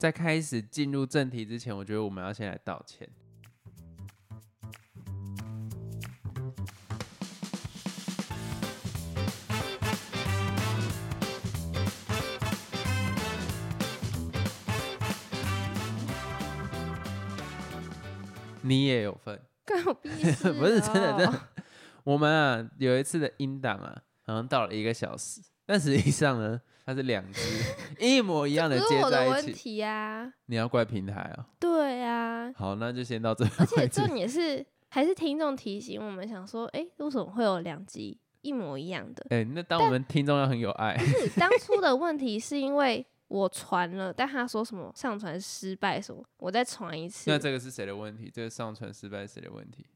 在开始进入正题之前，我觉得我们要先来道歉。你也有份，关我屁事、不是真的，真哦的。我们啊有一次的音档啊，好像到了一个小时，但实际上呢，它是两只一模一样的接我的问在一起。题啊。你要怪平台啊？对啊，好，那就先到这而且重。点是，还是听众提醒我们，想说，哎、为什么会有两集一模一样的？哎、那当我们听众要很有爱，是当初的问题是因为我传了，但他说什么上传失败什么，我再传一次那，这个是谁的问题？这个上传失败是谁的问题？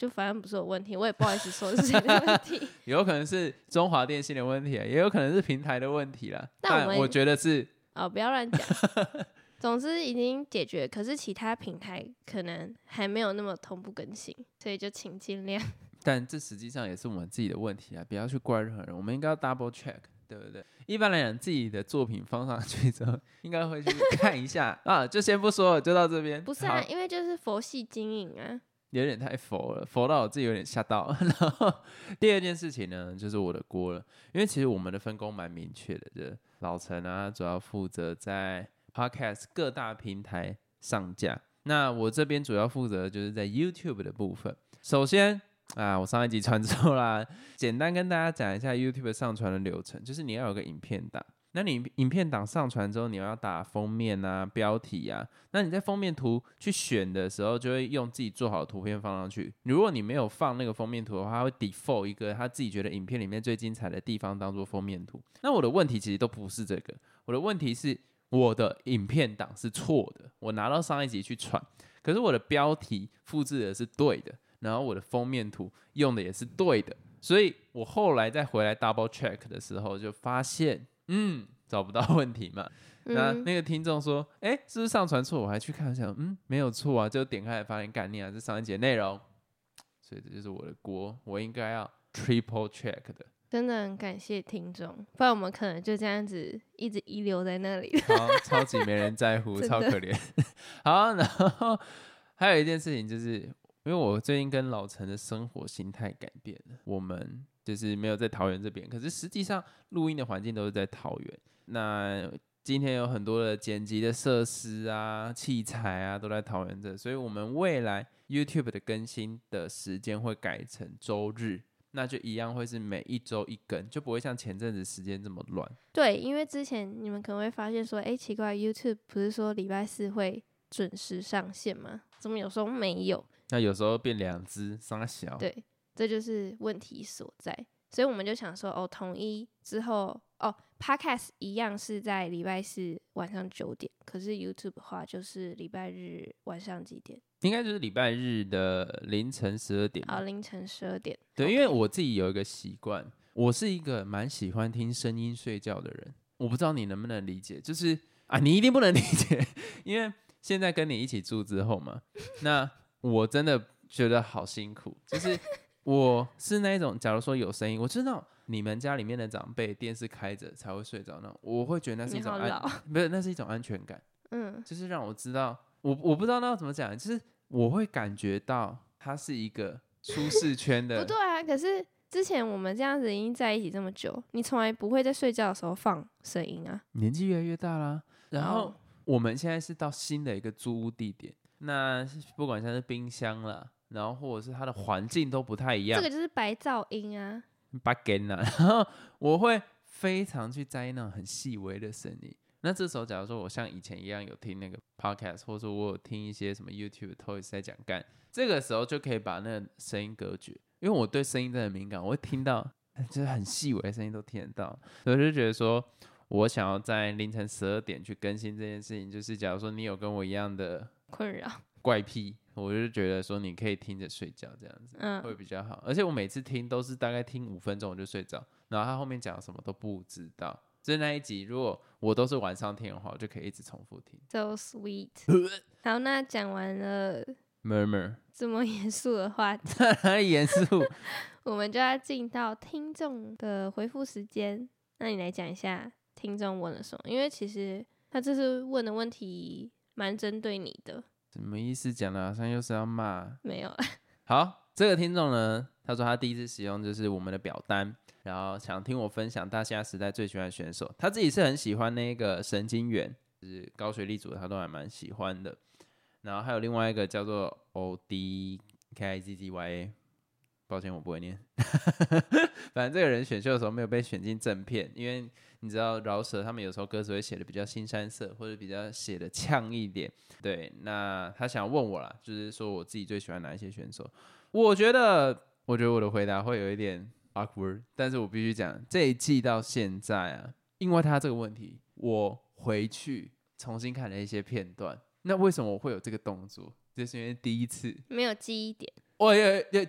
就反正不是有问题，我也不好意思说是谁的问题。有可能是中华电信的问题啊，也有可能是平台的问题啦。但我觉得是哦，不要乱讲。总之已经解决，可是其他平台可能还没有那么同步更新，所以就请尽量。但这实际上也是我们自己的问题啊，不要去怪任何人，我们应该要 double check，对不对？一般来讲，自己的作品放上去之后，应该会去看一下啊。就先不说了，就到这边。不是啊，因为就是佛系经营啊。有点太佛了，佛到我自己有点吓到。然后第二件事情呢，就是我的锅了，因为其实我们的分工蛮明确的，就是老陈啊，主要负责在 Podcast 各大平台上架，那我这边主要负责就是在 YouTube 的部分。首先啊，我上一集传错啦，简单跟大家讲一下 YouTube 上传的流程，就是你要有个影片档。那你影片档上传之后，你要打封面啊、标题啊。那你在封面图去选的时候，就会用自己做好的图片放上去。如果你没有放那个封面图的话，它会 default 一个他自己觉得影片里面最精彩的地方当做封面图。那我的问题其实都不是这个，我的问题是我的影片档是错的，我拿到上一集去传，可是我的标题复制的是对的，然后我的封面图用的也是对的，所以我后来再回来 double check 的时候，就发现，嗯，找不到问题嘛。那 嗯，那个听众说，哎、是不是上传错？我还去看，想，嗯，没有错啊，就点开来发现概念啊，是上一节内容，所以这就是我的锅，我应该要 triple check 的。真的很感谢听众，不然我们可能就这样子一直遗留在那里。超超级没人在乎，超可怜。好，然后还有一件事情就是，因为我最近跟老陈的生活心态改变了，我们就是没有在桃园这边，可是实际上录音的环境都是在桃园。那今天有很多的剪辑的设施啊、器材啊都在桃园这，所以我们未来 YouTube 的更新的时间会改成周日。那就一样会是每一周一更，就不会像前阵子时间这么乱。对，因为之前你们可能会发现说，哎，奇怪，YouTube 不是说礼拜四会准时上线吗？怎么有时候没有？那有时候变两只，傻小。对，这就是问题所在。所以我们就想说，哦，统一之后，哦，Podcast 一样是在礼拜四晚上九点，可是 YouTube 的话就是礼拜日晚上几点？应该就是礼拜日的凌晨十二点吧。啊，凌晨十二点。对，因为我自己有一个习惯，我是一个蛮喜欢听声音睡觉的人。我不知道你能不能理解，就是啊，你一定不能理解，因为现在跟你一起住之后嘛，那我真的觉得好辛苦。就是 我是那一种，假如说有声音，我知道你们家里面的长辈电视开着才会睡着那种，我会觉得那是一种安你好老，不是那是一种安全感。嗯，就是让我知道，我我不知道那要怎么讲，就是我会感觉到它是一个舒适圈的。不对啊。可是之前我们这样子已经在一起这么久，你从来不会在睡觉的时候放声音啊。年纪越来越大啦，然后哦我们现在是到新的一个租屋地点，那不管像是冰箱啦，然后或者是它的环境都不太一样这个，就是白噪音啊。把根啦，然后我会非常去在意那种很细微的声音。那这时候，假如说我像以前一样有听那个 podcast，或者说我有听一些什么 YouTube Toys 在讲干，这个时候就可以把那个声音隔绝，因为我对声音真的很敏感，我会听到就是很细微的声音都听得到，所以我就觉得说我想要在凌晨十二点去更新这件事情，就是假如说你有跟我一样的困扰，怪癖，我就觉得说你可以听着睡觉这样子。嗯，会比较好。而且我每次听都是大概听五分钟我就睡着，然后他后面讲什么都不知道。就是那一集，如果我都是晚上听的话，我就可以一直重复听。So sweet。好，那讲完了 Murmur，这么严肃的话严肃？我们就要进到听众的回复时间。那你来讲一下听众问了什么？因为其实他这次问的问题蛮针对你的，什么意思？讲的好像又是要骂。没有，好，这个听众呢，他说他第一次使用就是我们的表单，然后想听我分享大虾时代最喜欢的选手。他自己是很喜欢那个神经元，就是高学历组，他都还蛮喜欢的。然后还有另外一个叫做 O D K I Z Z Y A，抱歉我不会念。反正这个人选秀的时候没有被选进正片，因为你知道饶舌他们有时候歌词会写的比较新山色，或者比较写的呛一点。对，那他想问我啦，就是说我自己最喜欢哪一些选手？我觉得，我觉得我的回答会有一点 awkward，但是我必须讲，这一季到现在啊，因为他这个问题，我回去重新看了一些片段。那为什么我会有这个动作？就是因为第一次没有记忆点。我也也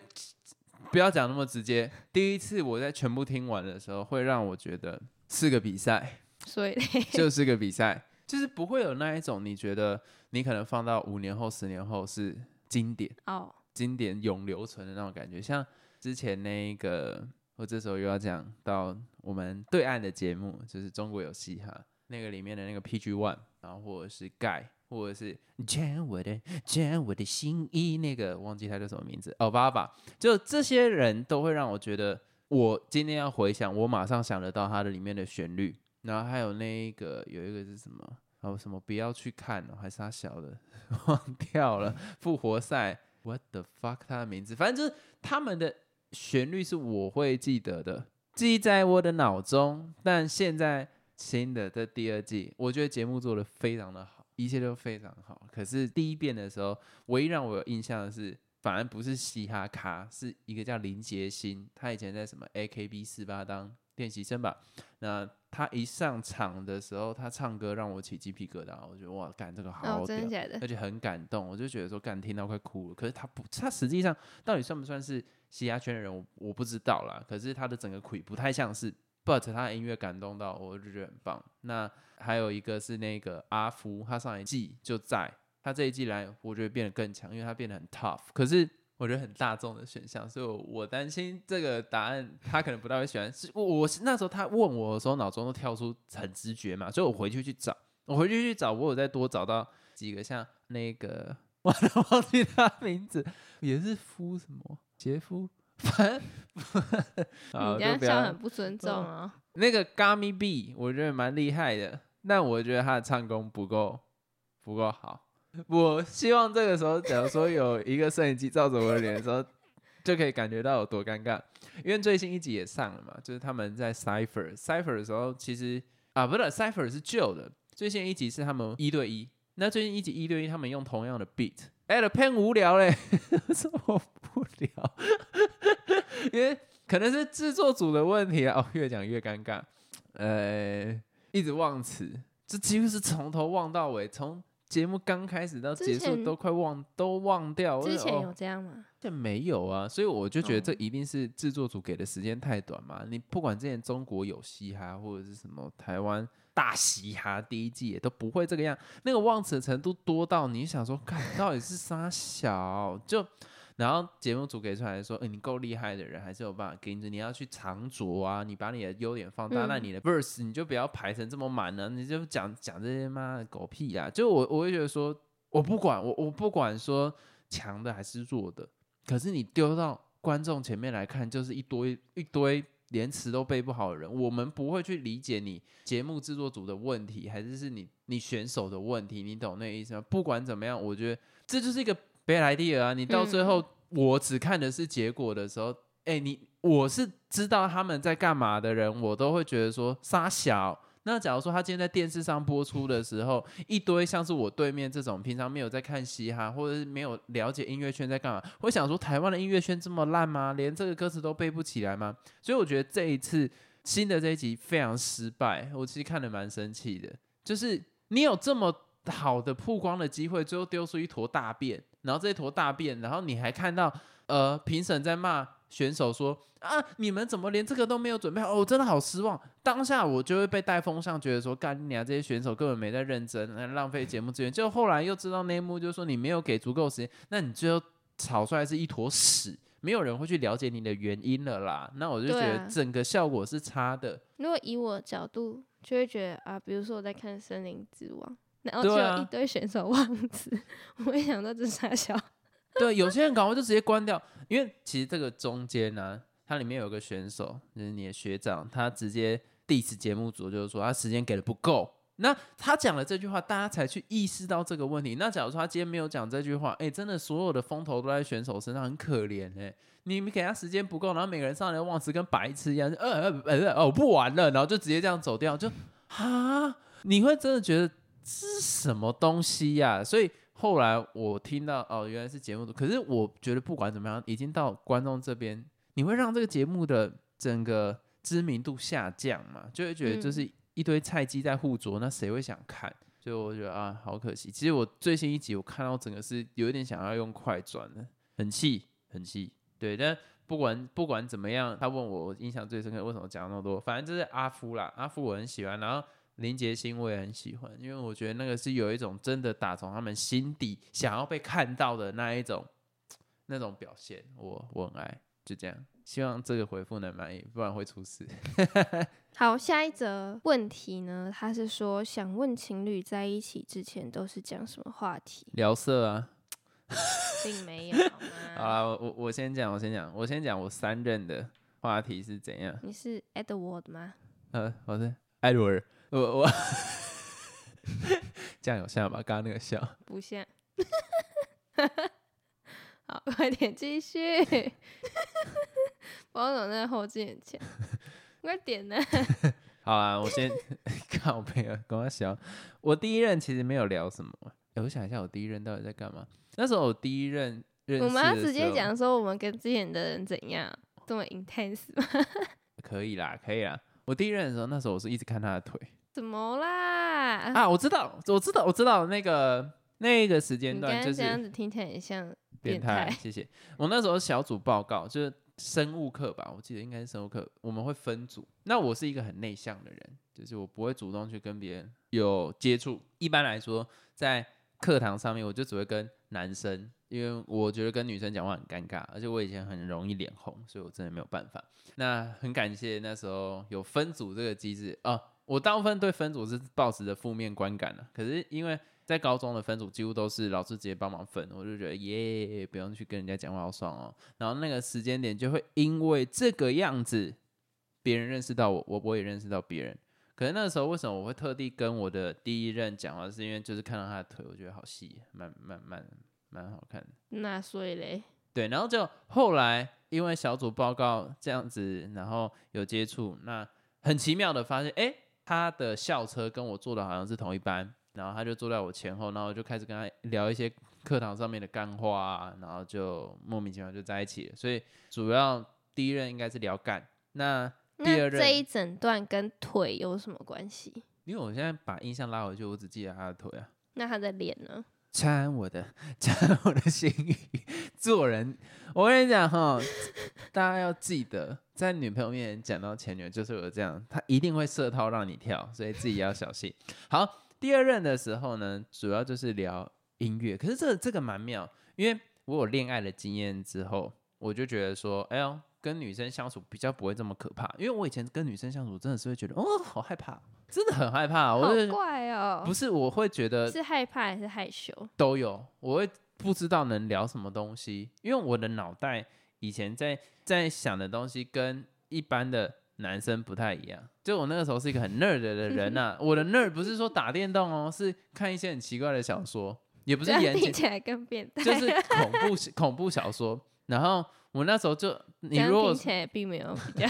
不要讲那么直接。第一次我在全部听完的时候，会让我觉得是个比赛，所以就是个比赛，就是不会有那一种你觉得你可能放到五年后、十年后是经典哦，经典永留存的那种感觉。像之前那个，我这时候又要讲到我们对岸的节目，就是中国有嘻哈那个里面的那个 PG One，然后或者是盖。或者是牵我的牵我的心意，那个忘记他叫什么名字。哦，爸爸，就这些人都会让我觉得，我今天要回想，我马上想得到他的里面的旋律，然后还有那个有一个是什么，还有什么？不要去看哦，还是他小的？忘掉了，复活赛，what the fuck，他的名字，反正就是他们的旋律是我会记得的，记在我的脑中，但现在新的这第二季，我觉得节目做的非常的好。一切都非常好，可是第一遍的时候，唯一让我有印象的是，反而不是嘻哈咖，是一个叫林杰星，他以前在什么 AKB 四八当练习生吧。那他一上场的时候，他唱歌让我起鸡皮疙瘩，我觉得哇，干这个好屌，而且很感动，我就觉得说干听到快哭了。可是他不，他实际上到底算不算是嘻哈圈的人，我我不知道啦。可是他的整个腿不太像是。But 他的音乐感动到我，就觉得很棒。那还有一个是那个阿福，他上一季就在，他这一季来，我觉得变得更强，因为他变得很 tough。可是我觉得很大众的选项，所以我担心这个答案他可能不太会喜欢。是我我那时候他问我的时候，脑中都跳出很直觉嘛，所以我回去去找，我回去去找，我有再多找到几个像那个，我都忘记他名字，也是夫什么杰夫。你这样笑很不尊重啊！那个 Gummy B 我觉得蛮厉害的，但我觉得他的唱功不够不够好。我希望这个时候，假如说有一个摄影机照着我的脸的时候，就可以感觉到有多尴尬。因为最新一集也上了嘛，就是他们在 Cipher Cipher 的时候，其实啊，不是 Cipher 是旧的，最新一集是他们一对一。那最近一集一对一，他们用同样的 beat，哎，偏无聊嘞，受不了。因为可能是制作组的问题啊，哦，越讲越尴尬，呃，一直忘词，这几乎是从头忘到尾，从节目刚开始到结束都快忘都忘掉。之前有这样吗？这没有啊，所以我就觉得这一定是制作组给的时间太短嘛。你不管之前中国有嘻哈或者是什么台湾大嘻哈第一季也都不会这个样，那个忘词的程度多到你想说，看到底是啥小就。然后节目组给出来说，哎，你够厉害的人还是有办法给你。你要去藏拙啊，你把你的优点放大，那你的 verse 你就不要排成这么满了，你就讲讲这些妈的狗屁啊！就我我会觉得说，我不管我我不管说强的还是弱的，可是你丢到观众前面来看，就是一堆一堆连词都背不好的人，我们不会去理解你节目制作组的问题，还是是你你选手的问题，你懂那意思吗？不管怎么样，我觉得这就是一个。别来第二啊！你到最后，我只看的是结果的时候，哎，你我是知道他们在干嘛的人，我都会觉得说傻小。那假如说他今天在电视上播出的时候，一堆像是我对面这种平常没有在看嘻哈，或者是没有了解音乐圈在干嘛，会想说台湾的音乐圈这么烂吗？连这个歌词都背不起来吗？所以我觉得这一次新的这一集非常失败，我其实看的蛮生气的。就是你有这么好的曝光的机会，最后丢出一坨大便。然后这一坨大便，然后你还看到，呃，评审在骂选手说啊，你们怎么连这个都没有准备好？哦，真的好失望。当下我就会被带风向，觉得说，干你啊，这些选手根本没在认真，浪费节目资源。就后来又知道内幕，就是说你没有给足够时间，那你最后炒出来是一坨屎，没有人会去了解你的原因了啦。那我就觉得整个效果是差的。如果以我角度就会觉得啊，比如说我在看《森林之王》，然后就一堆选手忘词，我会想到这傻笑。对，有些人赶快就直接关掉，因为其实这个中间呢、它里面有个选手，就是你的学长，他直接 diss 节目组，就是说他时间给的不够。那他讲了这句话，大家才去意识到这个问题。那假如说他今天没有讲这句话，哎，真的所有的风头都在选手身上，很可怜哎。你们给他时间不够，然后每个人上来忘词跟白痴一样，呃呃呃呃哦不玩了，然后就直接这样走掉，就啊，你会真的觉得这是什么东西呀、所以后来我听到哦，原来是节目组，可是我觉得不管怎么样，已经到观众这边，你会让这个节目的整个知名度下降嘛？就会觉得就是一堆菜鸡在互啄，那谁会想看？所以我觉得啊，好可惜。其实我最新一集我看到整个是有一点想要用快转的，很气，很气。对，但不管不管怎么样，他问我我印象最深刻为什么讲那么多，反正就是阿夫啦，阿夫我很喜欢，然后林杰星我也很喜欢，因为我觉得那个是有一种真的打从他们心底想要被看到的那一种那种表现，我我很爱，就这样。希望这个回复能满意，不然会出事。好，下一则问题呢？他是说想问情侣在一起之前都是讲什么话题，聊色啊，并没有好 好吗？啦我我我先讲，我先讲，我先讲我三任的话题是怎样。你是 Edward 吗？呃，我是艾伦尔，我我这样有像吧？刚刚那个笑。不像。好，快点继续。包总在后镜很强，快点呢。好啊，我先看我朋友跟我笑。我第一任其实没有聊什么，诶我想一下，我第一任到底在干嘛？那时候我第一任认识我们要直接讲说我们跟之前的人怎样，这么 intense 吗？可以啦，可以啦。我第一任的时候，那时候我是一直看他的腿怎么啦？啊，我知道，我知道，我知道那个那个时间段就是刚这样子听起来很像 变态，谢谢。我那时候小组报告就是生物课吧，我记得应该是生物课，我们会分组。那我是一个很内向的人，就是我不会主动去跟别人有接触。一般来说，在课堂上面，我就只会跟男生，因为我觉得跟女生讲话很尴尬，而且我以前很容易脸红，所以我真的没有办法。那很感谢那时候有分组这个机制啊，我大部分对分组是抱持着负面观感的，可是因为在高中的分组几乎都是老师直接帮忙分，我就觉得耶，不用去跟人家讲话，好爽哦。然后那个时间点就会因为这个样子，别人认识到我，我我也认识到别人。可是那个时候为什么我会特地跟我的第一任讲话，是因为就是看到他的腿，我觉得好细，蛮蛮蛮蛮好看的。那所以嘞，对，然后就后来因为小组报告这样子，然后有接触，那很奇妙的发现，哎，他的校车跟我坐的好像是同一班，然后他就坐在我前后，然后就开始跟他聊一些课堂上面的干话啊，然后就莫名其妙就在一起了。所以主要第一任应该是聊干，那第二任那这一整段跟腿有什么关系？因为我现在把印象拉回去，我只记得他的腿啊。那他的脸呢？穿我的，穿我的心语，做人。我跟你讲哈，大家要记得，在女朋友面前讲到前女友，就是我这样，她一定会设套让你跳，所以自己要小心。好，第二任的时候呢，主要就是聊音乐，可是这这个蛮妙，因为我有恋爱的经验之后，我就觉得说，哎呦，跟女生相处比较不会这么可怕，因为我以前跟女生相处真的是会觉得，哦，好害怕，真的很害怕，我好就怪哦，不是我会觉得是害怕还是害羞？都有，我会不知道能聊什么东西，因为我的脑袋以前在在想的东西跟一般的男生不太一样。就我那个时候是一个很 nerd 的人呐、我的 nerd 不是说打电动哦，是看一些很奇怪的小说，也不是言情，听起来更变态，就是恐怖恐怖小说。然后我那时候就，你如果听起来并没有比较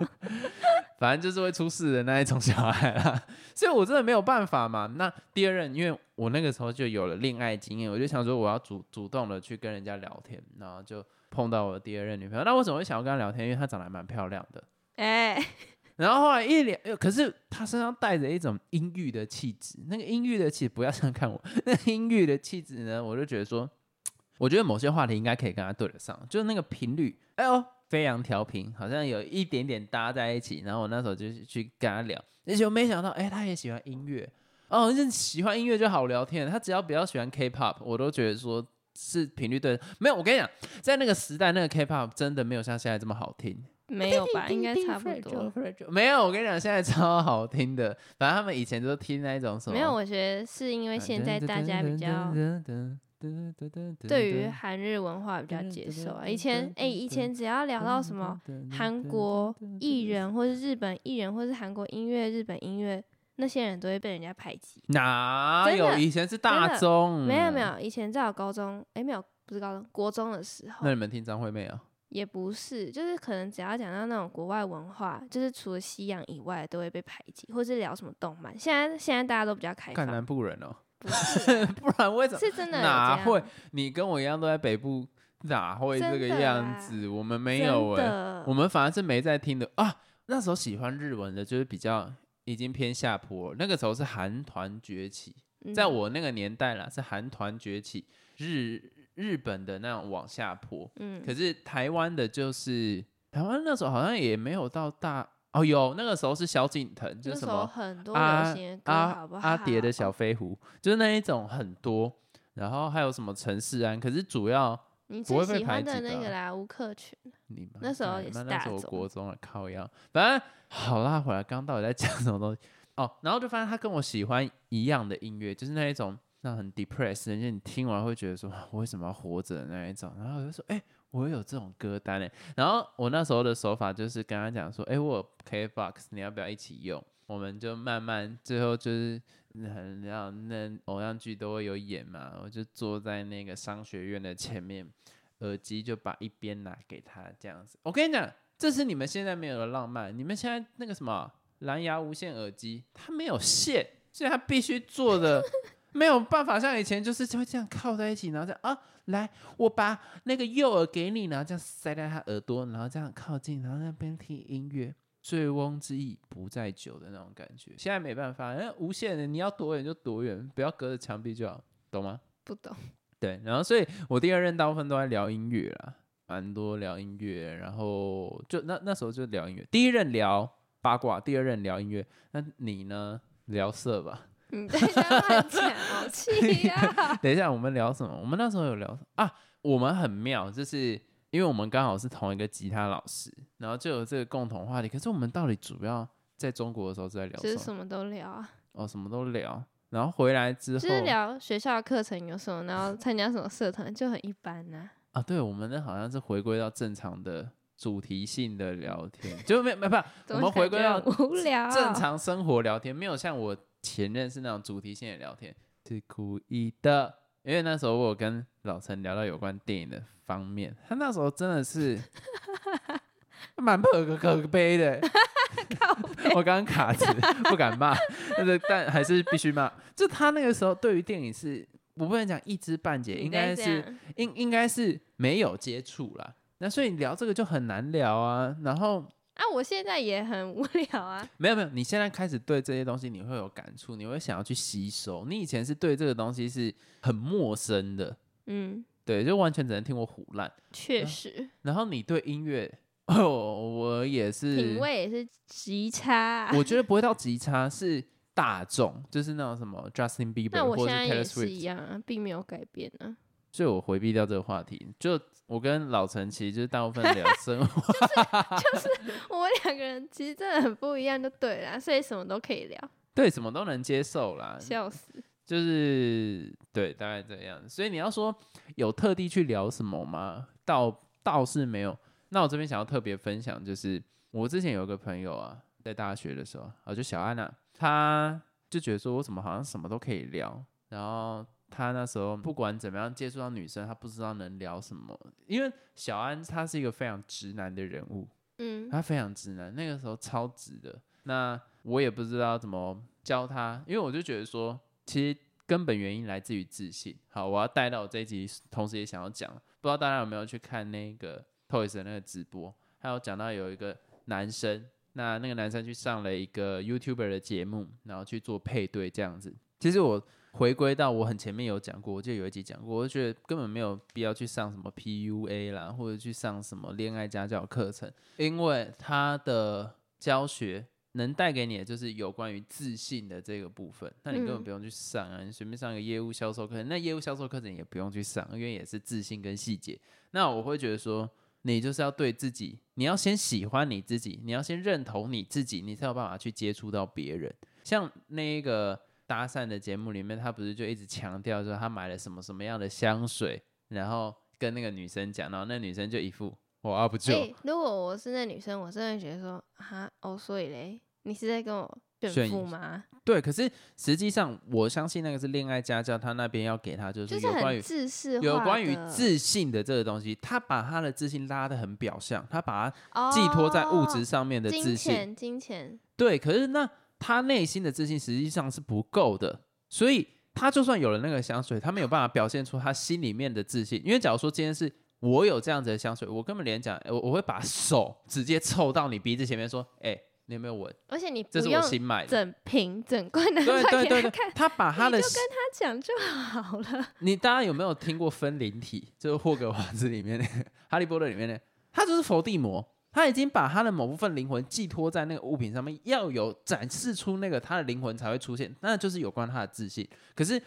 反正就是会出事的那一种小孩啦，所以我真的没有办法嘛。那第二任，因为我那个时候就有了恋爱经验，我就想说我要主主动的去跟人家聊天，然后就碰到我的第二任女朋友。那为什么会想要跟她聊天？因为她长得还蛮漂亮的。哎，然后后来一聊，呃可是她身上带着一种阴郁的气质。那个阴郁的气，不要这样看我，那个阴郁的气质呢，我就觉得说，我觉得某些话题应该可以跟他对得上，就是那个频率，哎呦，飞扬调频，好像有一点点搭在一起。然后我那时候就去跟他聊，而且我没想到，哎，他也喜欢音乐，哦，就是喜欢音乐就好聊天。他只要比较喜欢 K-pop，我都觉得说是频率对。没有，我跟你讲，在那个时代，那个 K-pop 真的没有像现在这么好听。没有吧？应该差不多。没有，我跟你讲，现在超好听的。反正他们以前都听那一种什么？没有，我觉得是因为现在大家比较对于韩日文化比较接受啊。以前哎，以前只要聊到什么韩国艺人，或是日本艺人，或是韩国音乐、日本音乐，那些人都会被人家排挤。哪有？以前是大中，没有没有，以前在我高中，哎，没有，不是高中，国中的时候。那你们听张惠妹啊？也不是，就是可能只要讲到那种国外文化，就是除了西洋以外，都会被排挤，或是聊什么动漫。现在现在大家都比较开放。南部人哦，不是，不然为什么？是真的？哪会？你跟我一样都在北部，哪会这个样子？我们没有哎，我们反而是没在听的啊。那时候喜欢日文的，就是比较已经偏下坡。那个时候是韩团崛起，在我那个年代啦，是韩团崛起，日。日本的那种往下坡，嗯，可是台湾的，就是台湾那时候好像也没有到大哦，有那个时候是萧敬腾，就是什么阿阿阿蝶的小飞狐，就是那一种很多，然后还有什么陈世安，可是主要你最喜欢的那个。啦，吴克群，你那时候也是大中国中的靠腰，反正好啦回来，刚到底在讲什么东西？哦，然后就发现他跟我喜欢一样的音乐，就是那一种。那很 depressed，人家你听完会觉得说，我为什么要活着那一种，然后我就说，哎，我有这种歌单哎，然后我那时候的手法就是跟他讲说，哎，我 KBox，你要不要一起用？我们就慢慢，最后就是很要那偶像剧都会有演嘛，我就坐在那个商学院的前面，耳机就把一边拿给他这样子。我跟你讲，这是你们现在没有的浪漫，你们现在那个什么蓝牙无线耳机，它没有线，所以它必须做的。没有办法像以前，就是就会这样靠在一起，然后这样啊，来，我把那个诱饵给你，然后这样塞在他耳朵，然后这样靠近，然后那边听音乐，醉翁之意不在酒的那种感觉。现在没办法，因为无限的，你要多远就多远，不要隔着墙壁就好，懂吗？不懂。对，然后所以我第二任大部分都在聊音乐啦，蛮多聊音乐，然后就那那时候就聊音乐。第一任聊八卦，第二任聊音乐，那你呢？聊色吧。你在乱讲，好气呀！等一下，我们聊什么？我们那时候有聊啊，我们很妙，就是因为我们刚好是同一个吉他老师，然后就有这个共同话题。可是我们到底主要在中国的时候是在聊什么？什么都聊啊。哦，什么都聊。然后回来之后，就是聊学校课程有什么，然后参加什么社团，就很一般呐。啊，对，我们那好像是回归到正常的主题性的聊天，就没没不，我们回归到无聊正常生活聊天，没有像我。前任是那种主题性的聊天，是故意的，因为那时候我跟老陈聊到有关电影的方面，他那时候真的是 蛮破个可悲的，我刚刚卡词不敢骂，但是但还是必须骂。就他那个时候对于电影是，我不能讲一知半解，应该是应应该是没有接触啦。那所以聊这个就很难聊啊，然后。啊，我现在也很无 聊啊。没有没有，你现在开始对这些东西你会有感触，你会想要去吸收。你以前是对这个东西是很陌生的，嗯，对，就完全只能听我胡乱。确实。然后你对音乐，哦，我也是品味也是极差。我觉得不会到极差，是大众，就是那种什么 Justin Bieber，那我现在也是一样啊，并没有改变啊。所以我回避掉这个话题，就我跟老陈其实就是大部分聊 生活，就是我们两个人其实真的很不一样，就对啦，所以什么都可以聊，对，什么都能接受啦，笑死，就是对，大概这样。所以你要说有特地去聊什么吗？倒倒是没有。那我这边想要特别分享，就是我之前有一个朋友啊，在大学的时候啊，就小安娜，他就觉得说我怎么好像什么都可以聊，然后。他那时候不管怎么样接触到女生，他不知道能聊什么，因为小安他是一个非常直男的人物，嗯，他非常直男，那个时候超直的。那我也不知道怎么教他，因为我就觉得说，其实根本原因来自于自信。好，我要带到我这一集，同时也想要讲，不知道大家有没有去看那个 Toys 的那个直播，还有讲到有一个男生，那那个男生去上了一个 YouTuber 的节目，然后去做配对这样子。其实我。回归到我很前面有讲过，我就有一集讲过，我就觉得根本没有必要去上什么 PUA 啦，或者去上什么恋爱家教课程，因为他的教学能带给你的就是有关于自信的这个部分，那你根本不用去上啊，你随便上个业务销售课程，那业务销售课程也不用去上，因为也是自信跟细节。那我会觉得说，你就是要对自己，你要先喜欢你自己，你要先认同你自己，你才有办法去接触到别人。像那个搭讪的节目里面，他不是就一直强调说他买了什么什么样的香水，然后跟那个女生讲，然后那女生就一副我啊不就、哎、如果我是那女生，我真的觉得说，哈，哦，所以嘞，你是在跟我炫炫富吗？对，可是实际上我相信那个是恋爱家教，他那边要给他就是就是有关于自视有关于自信的这个东西，他把他的自信拉得很表象，他把它哦寄托在物质上面的自信。金钱，金钱，对，可是那他内心的自信实际上是不够的，所以他就算有了那个香水，他没有办法表现出他心里面的自信。因为假如说今天是我有这样子的香水，我根本连讲，我我会把手直接凑到你鼻子前面说，哎、你有没有闻？而且你不这是我新买的。整瓶整罐拿出对来对对对给他看，，他把他的你就跟他讲就好了。你大家有没有听过分灵体？就是霍格华兹里面那个 哈利波特里面的，他就是伏地魔，他已经把他的某部分灵魂寄托在那个物品上面，要有展示出那个他的灵魂才会出现，那就是有关他的自信。可是，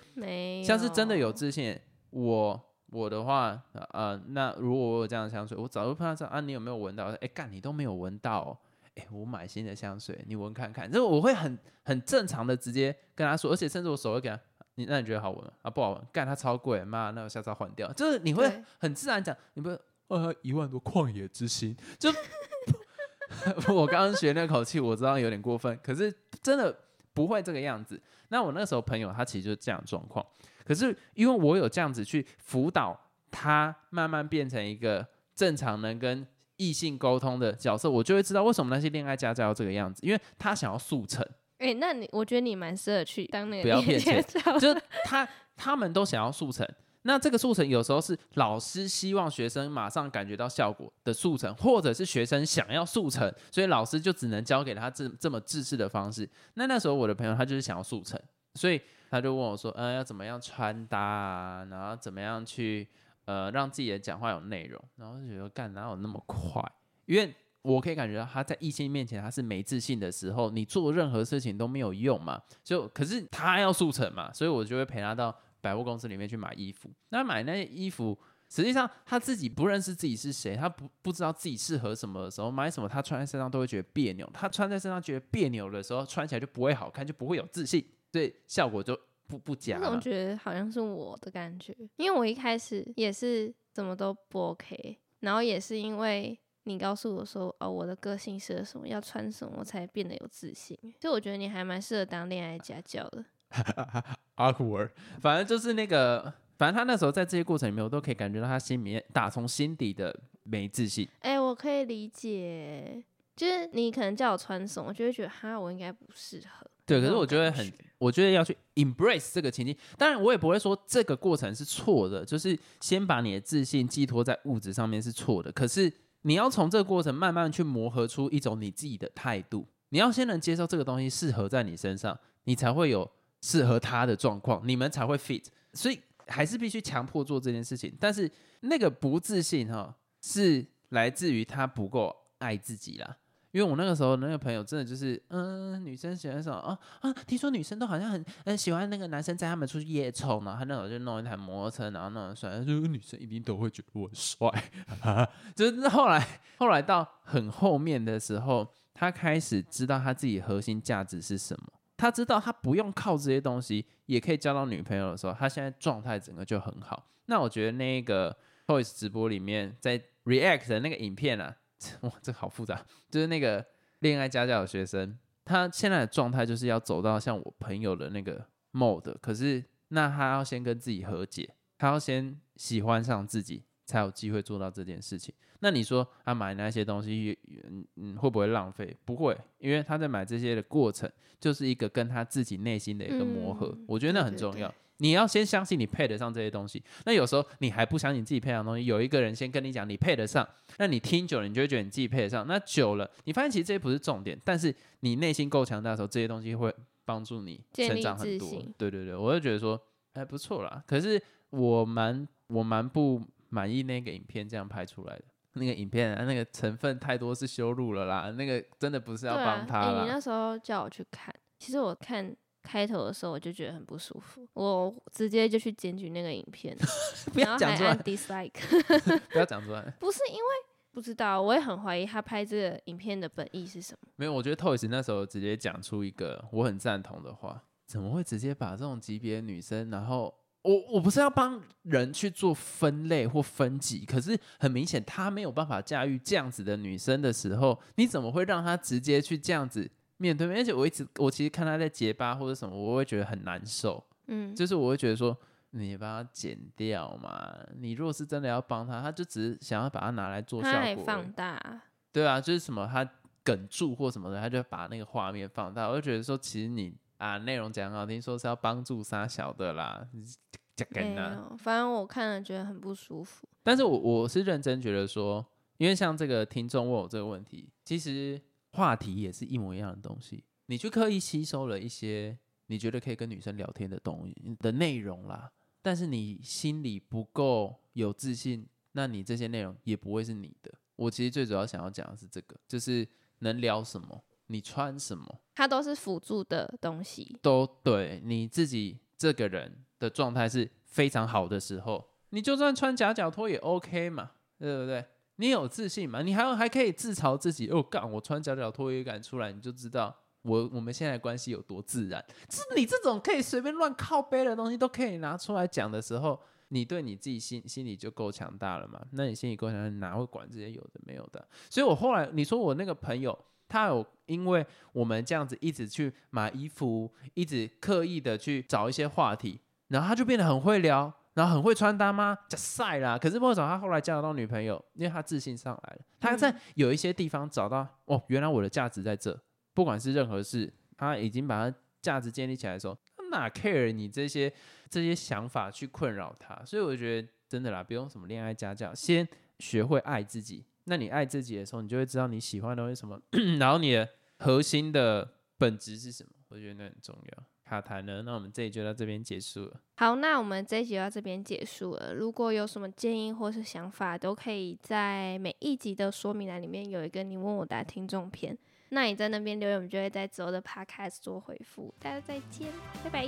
像是真的有自信，我我的话，呃，那如果我有这样的香水，我早就碰到说啊，你有没有闻到？哎，干，你都没有闻到、哦。哎，我买新的香水，你闻看看。就是我会很很正常的直接跟他说，而且甚至我手会给他，你那你觉得好闻吗？啊，不好闻，干它超贵，妈，那我下次要换掉。就是你会很自然讲，你不会呃一万多旷野之心，就 我刚刚学那口气，我知道有点过分，可是真的不会这个样子。那我那时候朋友他其实就是这样状况，可是因为我有这样子去辅导他，慢慢变成一个正常能跟异性沟通的角色，我就会知道为什么那些恋爱家教要这个样子，因为他想要速成。哎、那你我觉得你蛮适合去当那个不要恋骗钱爱教就是他他们都想要速成。那这个速成有时候是老师希望学生马上感觉到效果的速成，或者是学生想要速成，所以老师就只能教给他这这么制式的方式。那那时候我的朋友他就是想要速成，所以他就问我说：“呃，要怎么样穿搭啊？然后怎么样去呃让自己的讲话有内容？”然后就觉得干哪有那么快？因为我可以感觉到他在异性面前他是没自信的时候，你做任何事情都没有用嘛。就可是他要速成嘛，所以我就会陪他到百货公司里面去买衣服。那买那些衣服，实际上他自己不认识自己是谁，他不不知道自己适合什么的时候，买什么他穿在身上都会觉得别扭。他穿在身上觉得别扭的时候，穿起来就不会好看，就不会有自信，所以效果就不不佳嘛。我总觉得好像是我的感觉，因为我一开始也是怎么都不 OK，然后也是因为你告诉我说，哦，我的个性适合什么，要穿什么，我才变得有自信。所以我觉得你还蛮适合当恋爱家教的。awkward，反正就是那个，反正他那时候在这些过程里面，我都可以感觉到他心里面打从心底的没自信。哎、我可以理解，就是你可能叫我穿什么，我就会觉得哈，我应该不适合。对，可是我觉得很，我觉得要去 embrace 这个情境。当然，我也不会说这个过程是错的，就是先把你的自信寄托在物质上面是错的。可是你要从这个过程慢慢去磨合出一种你自己的态度。你要先能接受这个东西适合在你身上，你才会有适合他的状况，你们才会 fit。所以还是必须强迫做这件事情。但是那个不自信哈，是来自于他不够爱自己啦。因为我那个时候那个朋友真的就是，嗯，女生喜欢什么啊啊？听说女生都好像很很喜欢那个男生载他们出去夜冲嘛，他那种就弄一台摩托车，然后弄很帅，就是女生一定都会觉得我很帅，就是后来后来到很后面的时候，他开始知道他自己核心价值是什么，他知道他不用靠这些东西也可以交到女朋友的时候，他现在状态整个就很好。那我觉得那个 Toys 直播里面在 React 的那个影片啊，哇，这好复杂，就是那个恋爱家教的学生，他现在的状态就是要走到像我朋友的那个 mode，可是那他要先跟自己和解，他要先喜欢上自己，才有机会做到这件事情。那你说他买那些东西，嗯嗯，会不会浪费？不会，因为他在买这些的过程，就是一个跟他自己内心的一个磨合。嗯我觉得那很重要对。你要先相信你配得上这些东西。那有时候你还不相信自己配得上东西，有一个人先跟你讲你配得上，那你听久了，你就会觉得你自己配得上。那久了，你发现其实这些不是重点，但是你内心够强大的时候，这些东西会帮助你成长很多。对对对，我就觉得说还不错啦。可是我蛮我蛮不满意那个影片这样拍出来的。那个影片、啊、那个成分太多是修路了啦，那个真的不是要帮，他。你那时候叫我去看，其实我看开头的时候我就觉得很不舒服，我直接就去检举那个影片，不要讲出来，dislike。不要讲出来。不是因为不知道，我也很怀疑他拍这个影片的本意是什么。没有，我觉得 Toys 那时候直接讲出一个我很赞同的话，怎么会直接把这种级别的女生，然后我我不是要帮人去做分类或分级，可是很明显他没有办法驾驭这样子的女生的时候，你怎么会让他直接去这样子面对面？而且我一直我其实看他在结巴或者什么，我会觉得很难受，嗯，就是我会觉得说。你把它剪掉嘛？你如果是真的要帮他，他就只是想要把它拿来做效果。放大，对啊，就是什么他梗住或什么的，他就把那个画面放大。我就觉得说，其实你啊，内容讲好听，说是要帮助杀小的啦，没有，反正我看了觉得很不舒服。但是我我是认真觉得说，因为像这个听众问我这个问题，其实话题也是一模一样的东西，你去刻意吸收了一些你觉得可以跟女生聊天的东西的内容啦。但是你心里不够有自信，那你这些内容也不会是你的。我其实最主要想要讲的是这个，就是能聊什么，你穿什么，它都是辅助的东西。都对你自己这个人的状态是非常好的时候，你就算穿夹脚拖也 OK 嘛，对不对？你有自信嘛？你还还可以自嘲自己，哦，干我穿夹脚拖也敢出来，你就知道。我我们现在关系有多自然？是你这种可以随便乱靠背的东西都可以拿出来讲的时候，你对你自己心心里就够强大了嘛？那你心里够强大，哪会管这些有的没有的？所以我后来你说我那个朋友，他有因为我们这样子一直去买衣服，一直刻意的去找一些话题，然后他就变得很会聊，然后很会穿搭吗？就晒啦。可是为什么他后来交得到女朋友？因为他自信上来了，他在有一些地方找到哦，原来我的价值在这。不管是任何事，他已经把他价值建立起来的时候，他哪 care 你这些这些想法去困扰他？所以我觉得真的啦，不用什么恋爱家教，先学会爱自己。那你爱自己的时候，你就会知道你喜欢的东西什么，然后你的核心的本质是什么。我觉得那很重要。卡谈呢，那我们这里就到这边结束了。好，那我们这一集到这边结束了。如果有什么建议或是想法，都可以在每一集的说明栏里面有一个你问我答听众篇。那你在那边留言，我们就会在之后的 podcast 做回复。大家再见，拜拜。